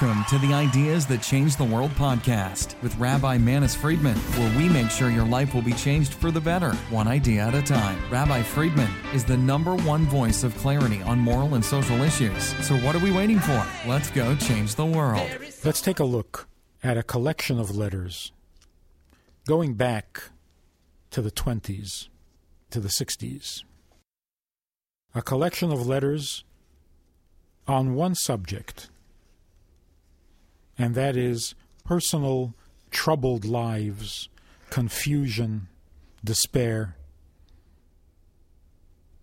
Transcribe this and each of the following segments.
Welcome to the Ideas That Change the World podcast with Rabbi Manis Friedman, where we make sure your life will be changed for the better, one idea at a time. Rabbi Friedman is the number one voice of clarity on moral and social issues. So, what are we waiting for? Let's go change the world. Let's take a look at a collection of letters going back to the 20s, to the 60s. A collection of letters on one subject and that is personal troubled lives, confusion, despair,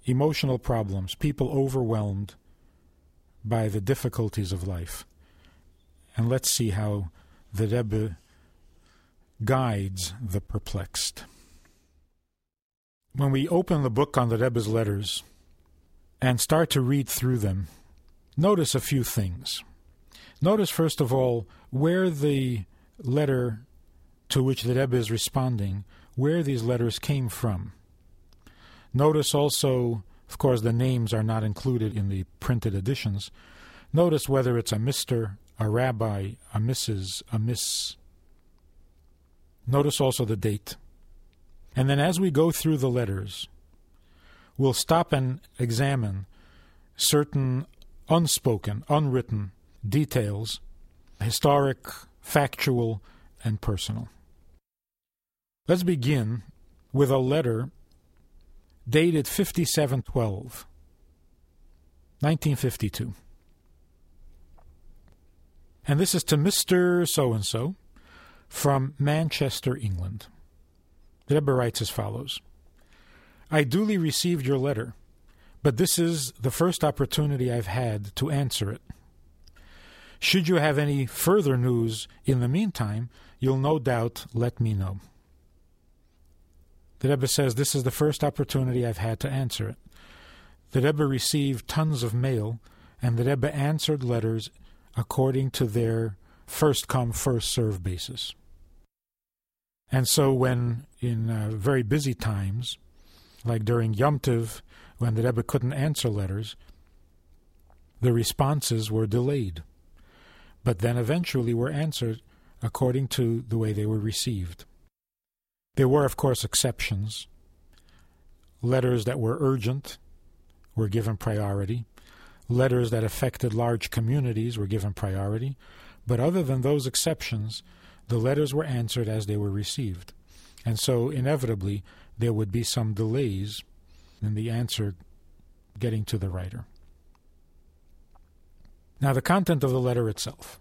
emotional problems, people overwhelmed by the difficulties of life. And let's see how the Rebbe guides the perplexed. When we open the book on the Rebbe's letters and start to read through them, notice a few things. Notice, first of all, where the letter to which the Rebbe is responding, where these letters came from. Notice also, of course, the names are not included in the printed editions. Notice whether it's a Mr., a Rabbi, a Mrs., a Miss. Notice also the date. And then as we go through the letters, we'll stop and examine certain unspoken, unwritten details historic, factual, and personal. Let's begin with a letter dated 5712, 1952. And this is to Mr. So and so from Manchester, England. Rebbe writes as follows I duly received your letter, but this is the first opportunity I've had to answer it. Should you have any further news in the meantime, you'll no doubt let me know. The Rebbe says this is the first opportunity I've had to answer it. The Rebbe received tons of mail, and the Rebbe answered letters according to their first come, first serve basis. And so, when in uh, very busy times, like during Yom Tov, when the Rebbe couldn't answer letters, the responses were delayed but then eventually were answered according to the way they were received. There were, of course, exceptions. Letters that were urgent were given priority. Letters that affected large communities were given priority. But other than those exceptions, the letters were answered as they were received. And so, inevitably, there would be some delays in the answer getting to the writer. Now, the content of the letter itself.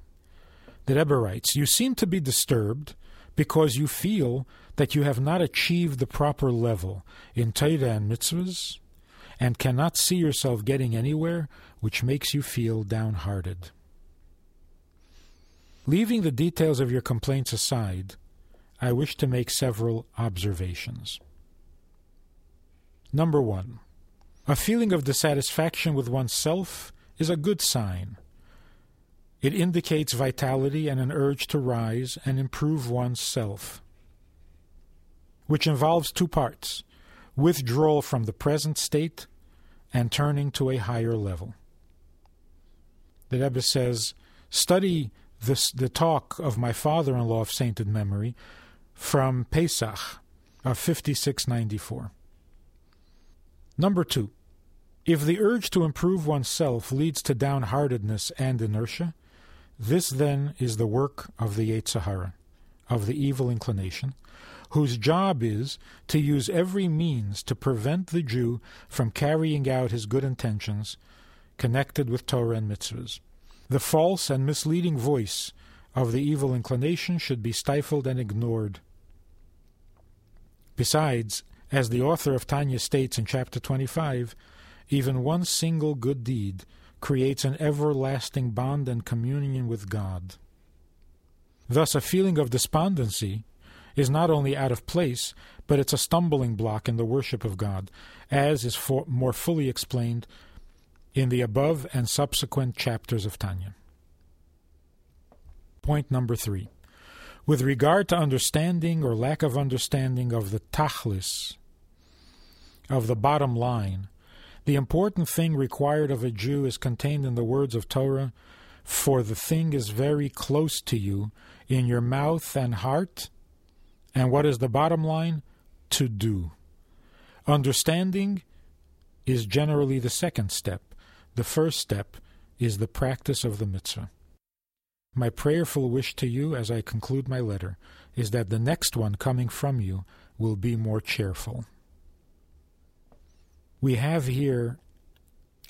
The Rebbe writes You seem to be disturbed because you feel that you have not achieved the proper level in Torah and mitzvahs and cannot see yourself getting anywhere, which makes you feel downhearted. Leaving the details of your complaints aside, I wish to make several observations. Number one, a feeling of dissatisfaction with oneself is a good sign it indicates vitality and an urge to rise and improve one's self, which involves two parts withdrawal from the present state and turning to a higher level. The Rebbe says, Study this, the talk of my father in law of sainted memory from Pesach of 5694. Number two, if the urge to improve oneself leads to downheartedness and inertia, this then is the work of the Yetzer Hara, of the evil inclination, whose job is to use every means to prevent the Jew from carrying out his good intentions connected with Torah and mitzvahs. The false and misleading voice of the evil inclination should be stifled and ignored. Besides, as the author of Tanya states in chapter 25, even one single good deed creates an everlasting bond and communion with God. Thus, a feeling of despondency is not only out of place, but it's a stumbling block in the worship of God, as is for, more fully explained in the above and subsequent chapters of Tanya. Point number three. With regard to understanding or lack of understanding of the tachlis, of the bottom line, the important thing required of a Jew is contained in the words of Torah for the thing is very close to you in your mouth and heart. And what is the bottom line? To do. Understanding is generally the second step. The first step is the practice of the mitzvah. My prayerful wish to you as I conclude my letter is that the next one coming from you will be more cheerful. We have here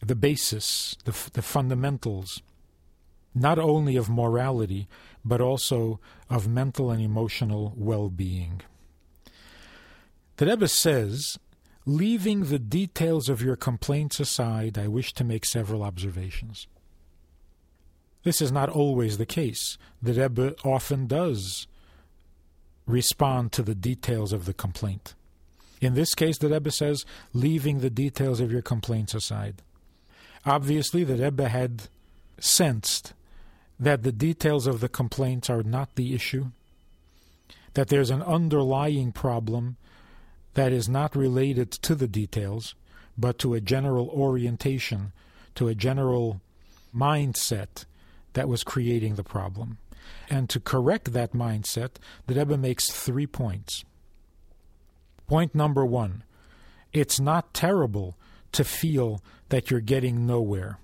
the basis, the, the fundamentals, not only of morality, but also of mental and emotional well being. The Rebbe says, leaving the details of your complaints aside, I wish to make several observations. This is not always the case. The Rebbe often does respond to the details of the complaint. In this case, the Rebbe says, leaving the details of your complaints aside. Obviously, the Rebbe had sensed that the details of the complaints are not the issue, that there's an underlying problem that is not related to the details, but to a general orientation, to a general mindset that was creating the problem. And to correct that mindset, the Rebbe makes three points. Point number one it's not terrible to feel that you're getting nowhere.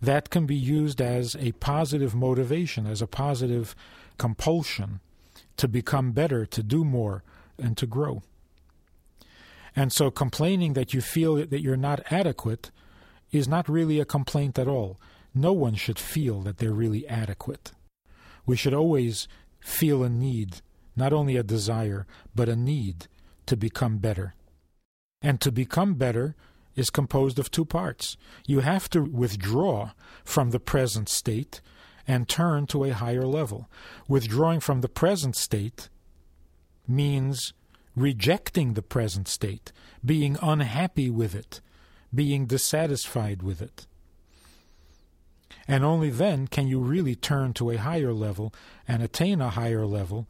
That can be used as a positive motivation, as a positive compulsion to become better, to do more, and to grow. And so complaining that you feel that you're not adequate is not really a complaint at all. No one should feel that they're really adequate. We should always feel a need, not only a desire, but a need to become better. And to become better is composed of two parts. You have to withdraw from the present state and turn to a higher level. Withdrawing from the present state means rejecting the present state, being unhappy with it, being dissatisfied with it. And only then can you really turn to a higher level and attain a higher level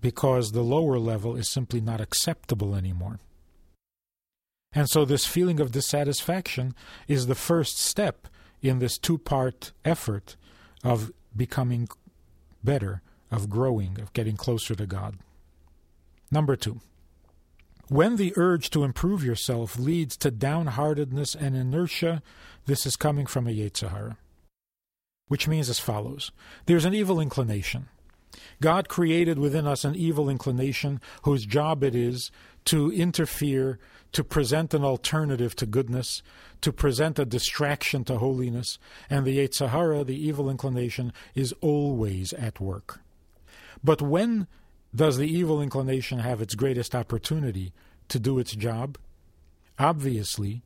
because the lower level is simply not acceptable anymore. And so, this feeling of dissatisfaction is the first step in this two part effort of becoming better, of growing, of getting closer to God. Number two, when the urge to improve yourself leads to downheartedness and inertia, this is coming from a Yetzer Hara which means as follows There's an evil inclination. God created within us an evil inclination whose job it is to interfere, to present an alternative to goodness, to present a distraction to holiness, and the Yetzer Hara, the evil inclination, is always at work. But when does the evil inclination have its greatest opportunity to do its job? Obviously,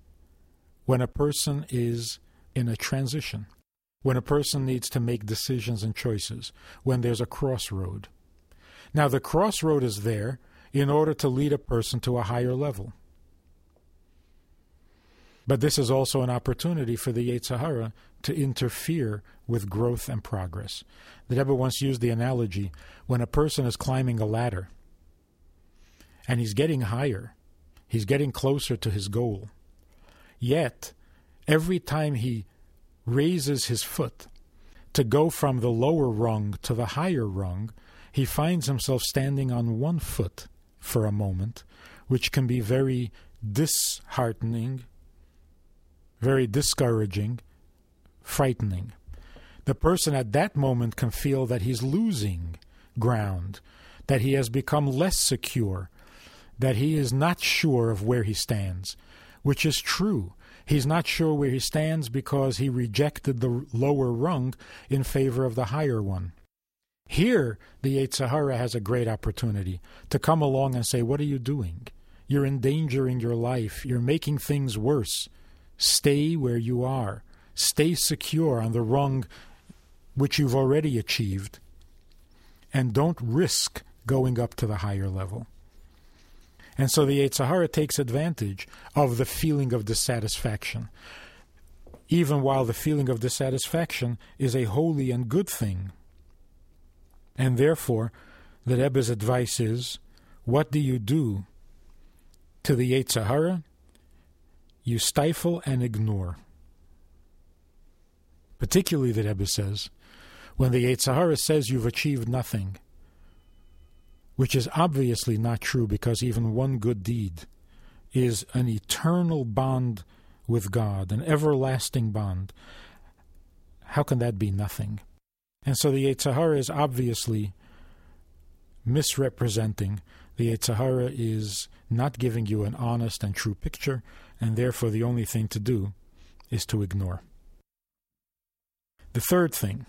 when a person is in a transition when a person needs to make decisions and choices, when there's a crossroad. Now, the crossroad is there in order to lead a person to a higher level. But this is also an opportunity for the Yetzer Hara to interfere with growth and progress. The Rebbe once used the analogy when a person is climbing a ladder and he's getting higher, he's getting closer to his goal. Yet, every time he raises his foot to go from the lower rung to the higher rung, he finds himself standing on one foot for a moment, which can be very disheartening, very discouraging, frightening. The person at that moment can feel that he's losing ground, that he has become less secure, that he is not sure of where he stands, which is true. He's not sure where he stands because he rejected the lower rung in favor of the higher one. Here, the Yetzer Hara has a great opportunity to come along and say, What are you doing? You're endangering your life. You're making things worse. Stay where you are. Stay secure on the rung which you've already achieved. And don't risk going up to the higher level. And so the Yetzer Hara takes advantage of the feeling of dissatisfaction, even while the feeling of dissatisfaction is a holy and good thing. And therefore, the Rebbe's advice is what do you do to the Yetzer Hara? You stifle and ignore. Particularly, the Rebbe says, when the Yetzer Hara says you've achieved nothing, which is obviously not true because even one good deed is an eternal bond with God, an everlasting bond. How can that be nothing? And so the Yetzer Hara is obviously misrepresenting. The Yetzer Hara is not giving you an honest and true picture, and therefore the only thing to do is to ignore. The third thing,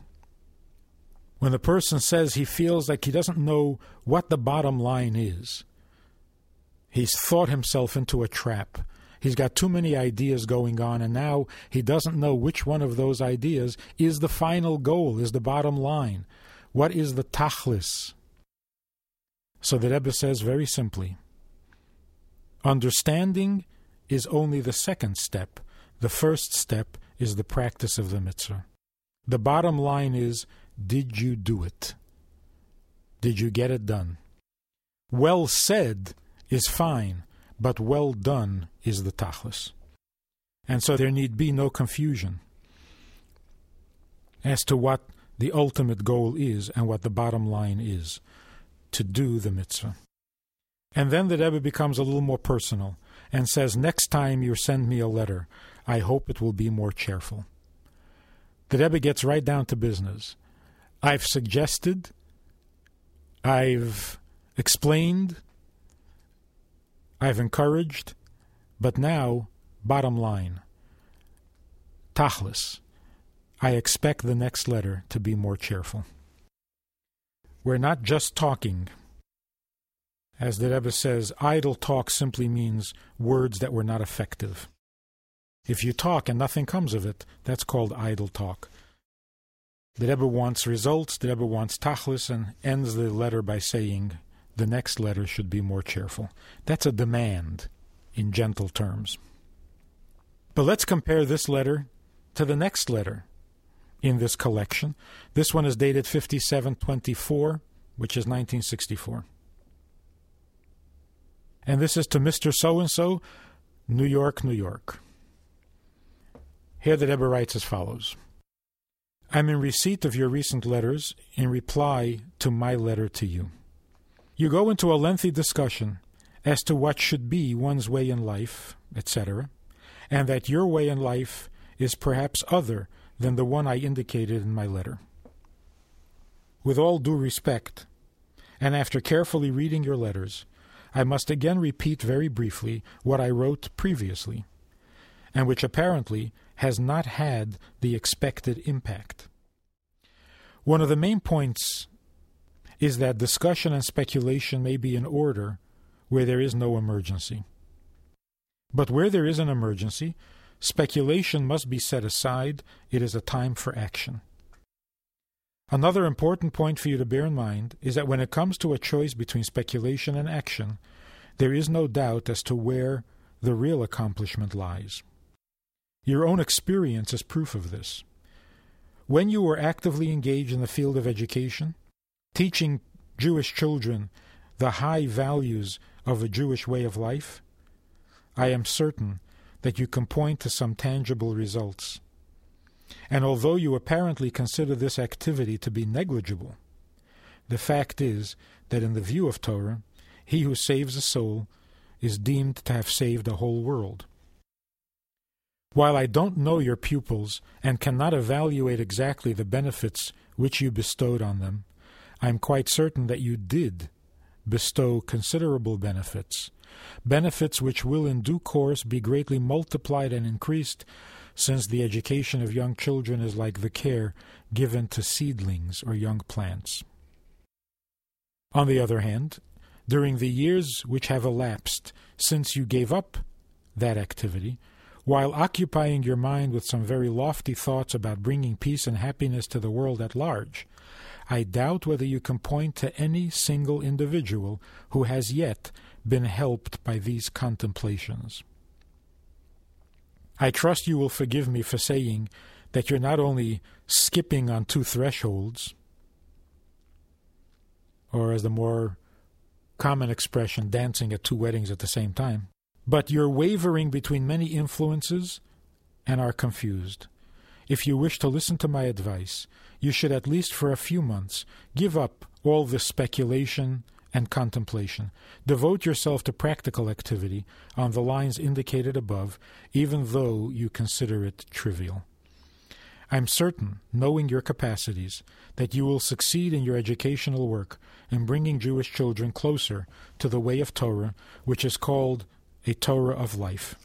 when the person says he feels like he doesn't know what the bottom line is, he's thought himself into a trap. He's got too many ideas going on, and now he doesn't know which one of those ideas is the final goal, is the bottom line. What is the tachlis? So the Rebbe says very simply understanding is only the second step. The first step is the practice of the mitzvah. The bottom line is did you do it? Did you get it done? Well said is fine, but well done is the tachlis. And so there need be no confusion as to what the ultimate goal is and what the bottom line is to do the mitzvah. And then the Rebbe becomes a little more personal and says, Next time you send me a letter, I hope it will be more cheerful. The Rebbe gets right down to business. I've suggested, I've explained, I've encouraged, but now, bottom line, tachlis, I expect the next letter to be more cheerful. We're not just talking. As the Rebbe says, idle talk simply means words that were not effective. If you talk and nothing comes of it, that's called idle talk. The Rebbe wants results, the Rebbe wants tachlis, and ends the letter by saying, the next letter should be more cheerful. That's a demand in gentle terms. But let's compare this letter to the next letter in this collection. This one is dated 5724, which is 1964. And this is to Mr. So and so, New York, New York. Here the Rebbe writes as follows I'm in receipt of your recent letters in reply to my letter to you. You go into a lengthy discussion as to what should be one's way in life, etc., and that your way in life is perhaps other than the one I indicated in my letter. With all due respect, and after carefully reading your letters, I must again repeat very briefly what I wrote previously, and which apparently has not had the expected impact. One of the main points is that discussion and speculation may be in order where there is no emergency. But where there is an emergency, speculation must be set aside. It is a time for action. Another important point for you to bear in mind is that when it comes to a choice between speculation and action, there is no doubt as to where the real accomplishment lies. Your own experience is proof of this. When you were actively engaged in the field of education, teaching Jewish children the high values of a Jewish way of life, I am certain that you can point to some tangible results. And although you apparently consider this activity to be negligible, the fact is that in the view of Torah, he who saves a soul is deemed to have saved a whole world. While I don't know your pupils and cannot evaluate exactly the benefits which you bestowed on them, I am quite certain that you did bestow considerable benefits, benefits which will in due course be greatly multiplied and increased, since the education of young children is like the care given to seedlings or young plants. On the other hand, during the years which have elapsed since you gave up that activity, while occupying your mind with some very lofty thoughts about bringing peace and happiness to the world at large, I doubt whether you can point to any single individual who has yet been helped by these contemplations. I trust you will forgive me for saying that you're not only skipping on two thresholds, or as the more common expression, dancing at two weddings at the same time, but you're wavering between many influences and are confused. if you wish to listen to my advice, you should at least for a few months give up all this speculation and contemplation. Devote yourself to practical activity on the lines indicated above, even though you consider it trivial. I'm certain, knowing your capacities, that you will succeed in your educational work in bringing Jewish children closer to the way of Torah, which is called a Torah of life.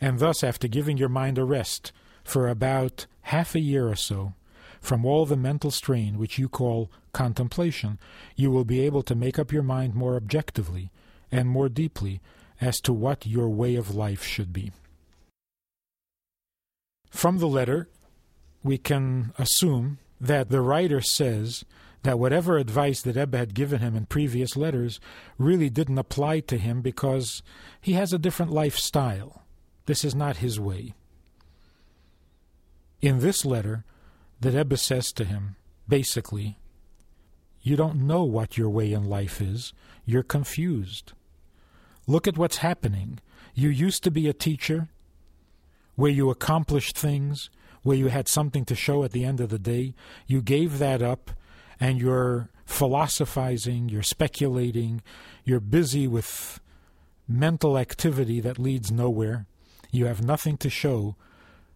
And thus, after giving your mind a rest for about half a year or so, from all the mental strain which you call contemplation, you will be able to make up your mind more objectively and more deeply as to what your way of life should be. From the letter, we can assume that the writer says that whatever advice that Rebbe had given him in previous letters really didn't apply to him because he has a different lifestyle. This is not his way. In this letter, the Rebbe says to him, basically, you don't know what your way in life is. You're confused. Look at what's happening. You used to be a teacher where you accomplished things, where you had something to show at the end of the day. You gave that up and you're philosophizing, you're speculating, you're busy with mental activity that leads nowhere. You have nothing to show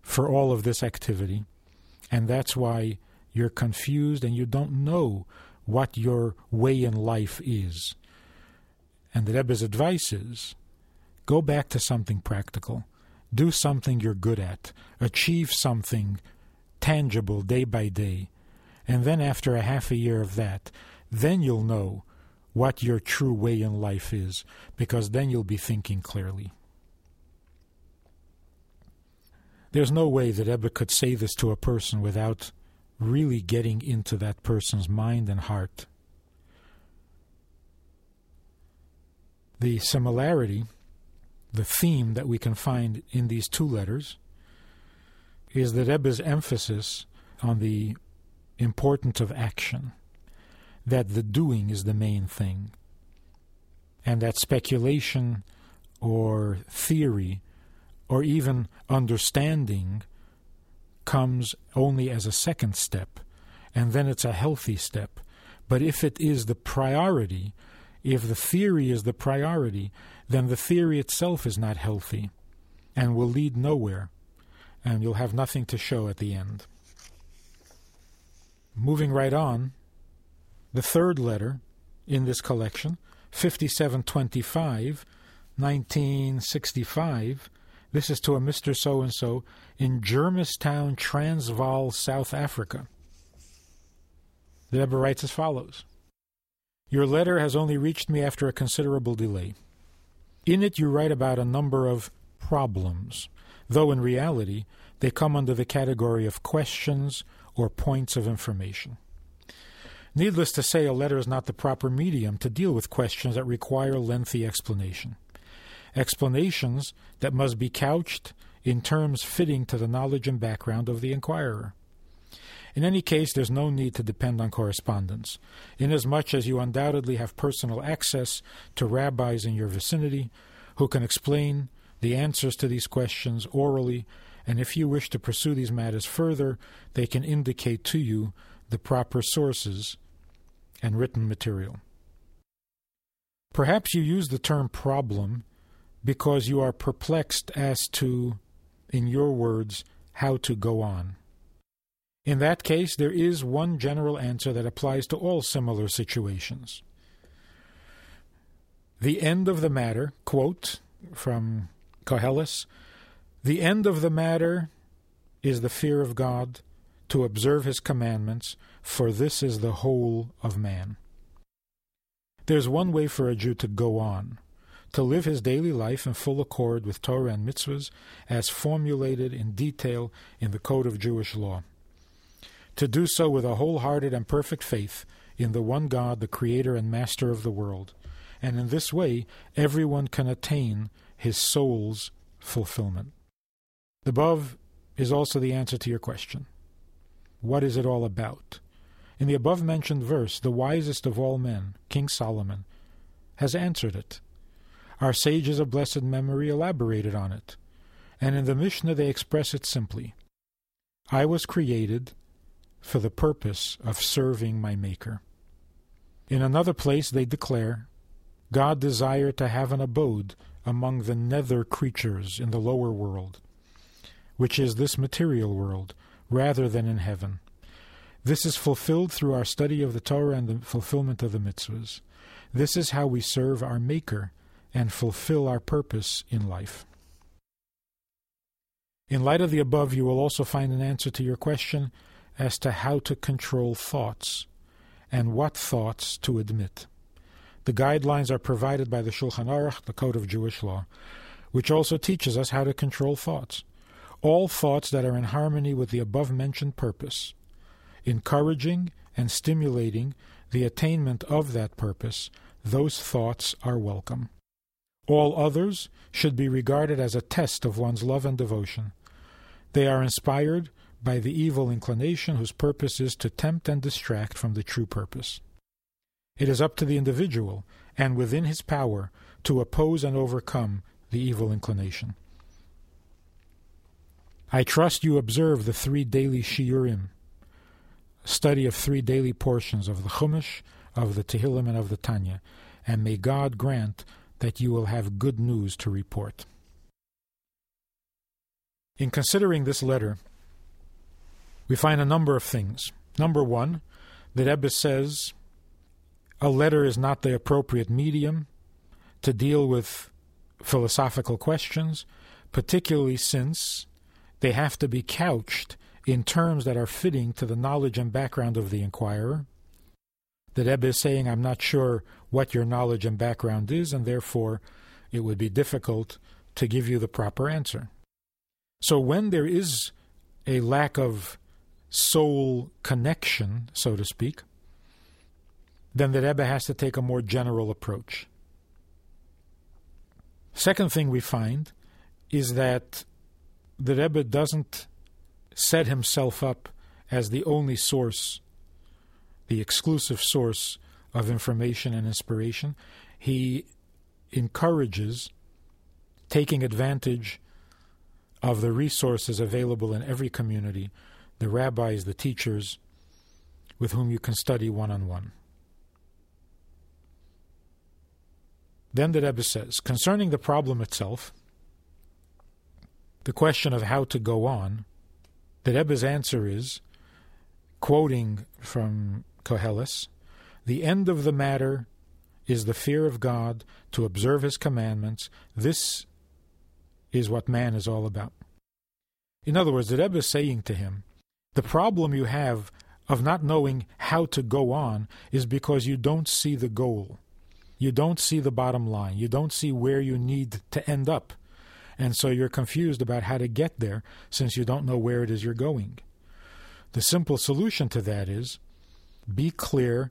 for all of this activity. And that's why you're confused and you don't know what your way in life is. And the Rebbe's advice is go back to something practical. Do something you're good at. Achieve something tangible day by day. And then, after a half a year of that, then you'll know what your true way in life is, because then you'll be thinking clearly. There's no way that Rebbe could say this to a person without really getting into that person's mind and heart. The similarity, the theme that we can find in these two letters, is that Rebbe's emphasis on the importance of action, that the doing is the main thing, and that speculation or theory or even understanding comes only as a second step, and then it's a healthy step. But if it is the priority, if the theory is the priority, then the theory itself is not healthy and will lead nowhere, and you'll have nothing to show at the end. Moving right on, the third letter in this collection, 5725, 1965, this is to a Mr. So and so in Germiston, Transvaal, South Africa. The Rebbe writes as follows Your letter has only reached me after a considerable delay. In it, you write about a number of problems, though in reality, they come under the category of questions or points of information. Needless to say, a letter is not the proper medium to deal with questions that require lengthy explanation explanations that must be couched in terms fitting to the knowledge and background of the inquirer. In any case, there's no need to depend on correspondence, inasmuch as you undoubtedly have personal access to rabbis in your vicinity who can explain the answers to these questions orally, and if you wish to pursue these matters further, they can indicate to you the proper sources and written material. Perhaps you use the term problem because you are perplexed as to, in your words, how to go on. In that case, there is one general answer that applies to all similar situations. The end of the matter, quote from Koheles, the end of the matter is the fear of God, to observe his commandments, for this is the whole of man. There's one way for a Jew to go on, to live his daily life in full accord with Torah and mitzvahs as formulated in detail in the Code of Jewish Law. To do so with a wholehearted and perfect faith in the one God, the Creator and Master of the world. And in this way, everyone can attain his soul's fulfillment. The above is also the answer to your question. What is it all about? In the above mentioned verse, the wisest of all men, King Solomon, has answered it. Our sages of blessed memory elaborated on it, and in the Mishnah they express it simply. I was created for the purpose of serving my Maker. In another place, they declare God desired to have an abode among the nether creatures in the lower world, which is this material world, rather than in heaven. This is fulfilled through our study of the Torah and the fulfillment of the mitzvahs. This is how we serve our Maker and fulfill our purpose in life. In light of the above, you will also find an answer to your question as to how to control thoughts and what thoughts to admit. The guidelines are provided by the Shulchan Aruch, the Code of Jewish Law, which also teaches us how to control thoughts. All thoughts that are in harmony with the above mentioned purpose, encouraging and stimulating the attainment of that purpose, those thoughts are welcome. All others should be regarded as a test of one's love and devotion. They are inspired by the evil inclination whose purpose is to tempt and distract from the true purpose. It is up to the individual, and within his power, to oppose and overcome the evil inclination. I trust you observe the three daily shiurim, study of three daily portions of the Chumash, of the Tehillim, and of the Tanya, and may God grant that you will have good news to report. In considering this letter, we find a number of things. Number one, that Rebbe says a letter is not the appropriate medium to deal with philosophical questions, particularly since they have to be couched in terms that are fitting to the knowledge and background of the inquirer. The Rebbe is saying, I'm not sure what your knowledge and background is, and therefore it would be difficult to give you the proper answer. So when there is a lack of soul connection, so to speak, then the Rebbe has to take a more general approach. Second thing we find is that the Rebbe doesn't set himself up as the only source, the exclusive source of information and inspiration. He encourages taking advantage of the resources available in every community the rabbis, the teachers with whom you can study one on one. Then the Rebbe says, concerning the problem itself, the question of how to go on, the Rebbe's answer is, quoting from Koheles, the end of the matter is the fear of God, to observe His commandments. This is what man is all about. In other words, the Rebbe is saying to him, the problem you have of not knowing how to go on is because you don't see the goal. You don't see the bottom line. You don't see where you need to end up. And so you're confused about how to get there since you don't know where it is you're going. The simple solution to that is be clear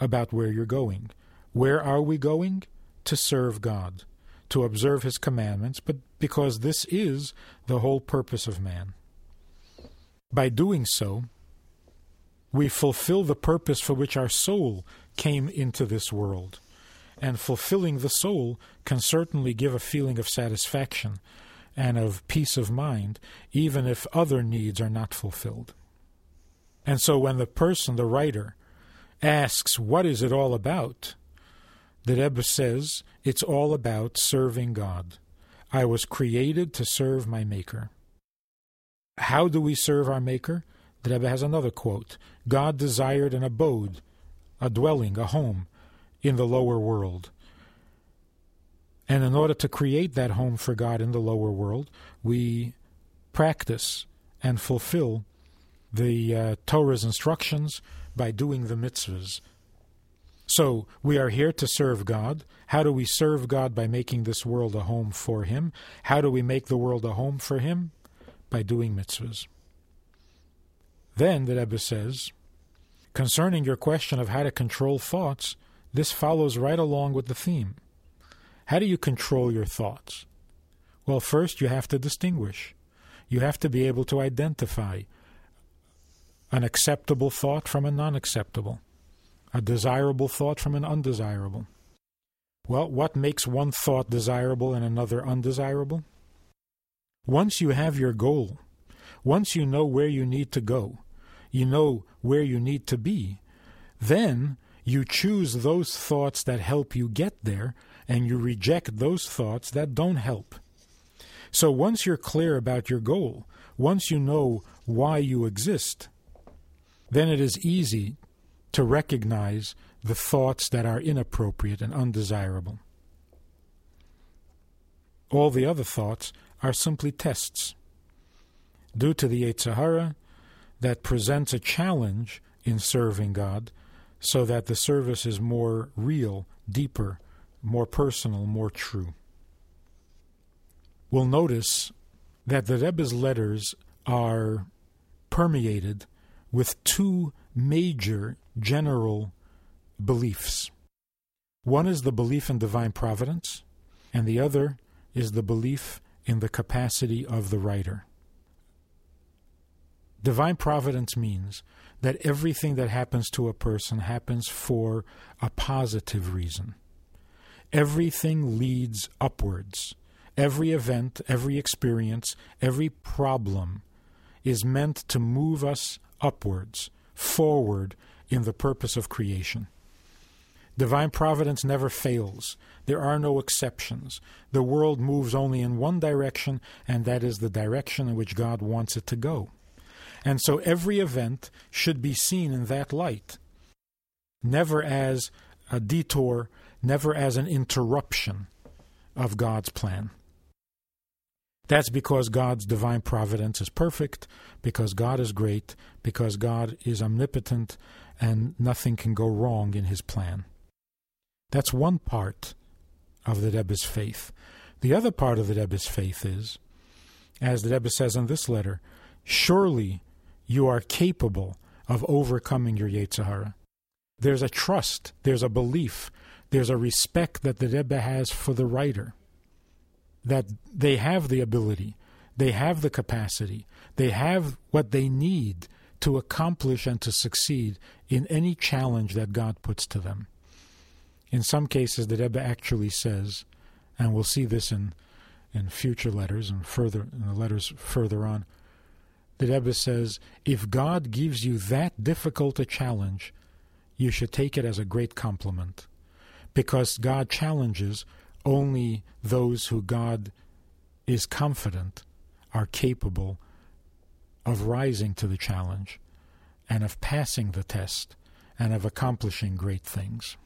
about where you're going. Where are we going? To serve God, to observe His commandments, but because this is the whole purpose of man. By doing so, we fulfill the purpose for which our soul came into this world. And fulfilling the soul can certainly give a feeling of satisfaction and of peace of mind, even if other needs are not fulfilled. And so when the person, the writer, asks, What is it all about? the Rebbe says, It's all about serving God. I was created to serve my Maker. How do we serve our Maker? The Rebbe has another quote God desired an abode, a dwelling, a home in the lower world. And in order to create that home for God in the lower world, we practice and fulfill the uh, Torah's instructions by doing the mitzvahs. So we are here to serve God. How do we serve God by making this world a home for Him? How do we make the world a home for Him? by doing mitzvahs. Then the Rebbe says, concerning your question of how to control thoughts, this follows right along with the theme. How do you control your thoughts? Well, first you have to distinguish. You have to be able to identify an acceptable thought from a non acceptable, a desirable thought from an undesirable. Well, what makes one thought desirable and another undesirable? Once you have your goal, once you know where you need to go, you know where you need to be, then you choose those thoughts that help you get there and you reject those thoughts that don't help. So once you're clear about your goal, once you know why you exist, then it is easy to recognize the thoughts that are inappropriate and undesirable. All the other thoughts are simply tests. Due to the Yetzer Hara that presents a challenge in serving God so that the service is more real, deeper, more personal, more true. We'll notice that the Rebbe's letters are permeated with two major general beliefs. One is the belief in divine providence, and the other is the belief in the capacity of the writer. Divine providence means that everything that happens to a person happens for a positive reason. Everything leads upwards. Every event, every experience, every problem is meant to move us upwards, forward in the purpose of creation. Divine providence never fails. There are no exceptions. The world moves only in one direction, and that is the direction in which God wants it to go. And so every event should be seen in that light, never as a detour, never as an interruption of God's plan. That's because God's divine providence is perfect, because God is great, because God is omnipotent, and nothing can go wrong in his plan. That's one part of the Rebbe's faith. The other part of the Rebbe's faith is, as the Rebbe says in this letter, surely you are capable of overcoming your Yetzer Hara. There's a trust, there's a belief, there's a respect that the Rebbe has for the writer, that they have the ability, they have the capacity, they have what they need to accomplish and to succeed in any challenge that God puts to them. In some cases, the Rebbe actually says, and we'll see this in, in future letters and further in the letters further on, the Rebbe says, if God gives you that difficult a challenge, you should take it as a great compliment. Because God challenges only those who God is confident are capable of rising to the challenge and of passing the test and of accomplishing great things.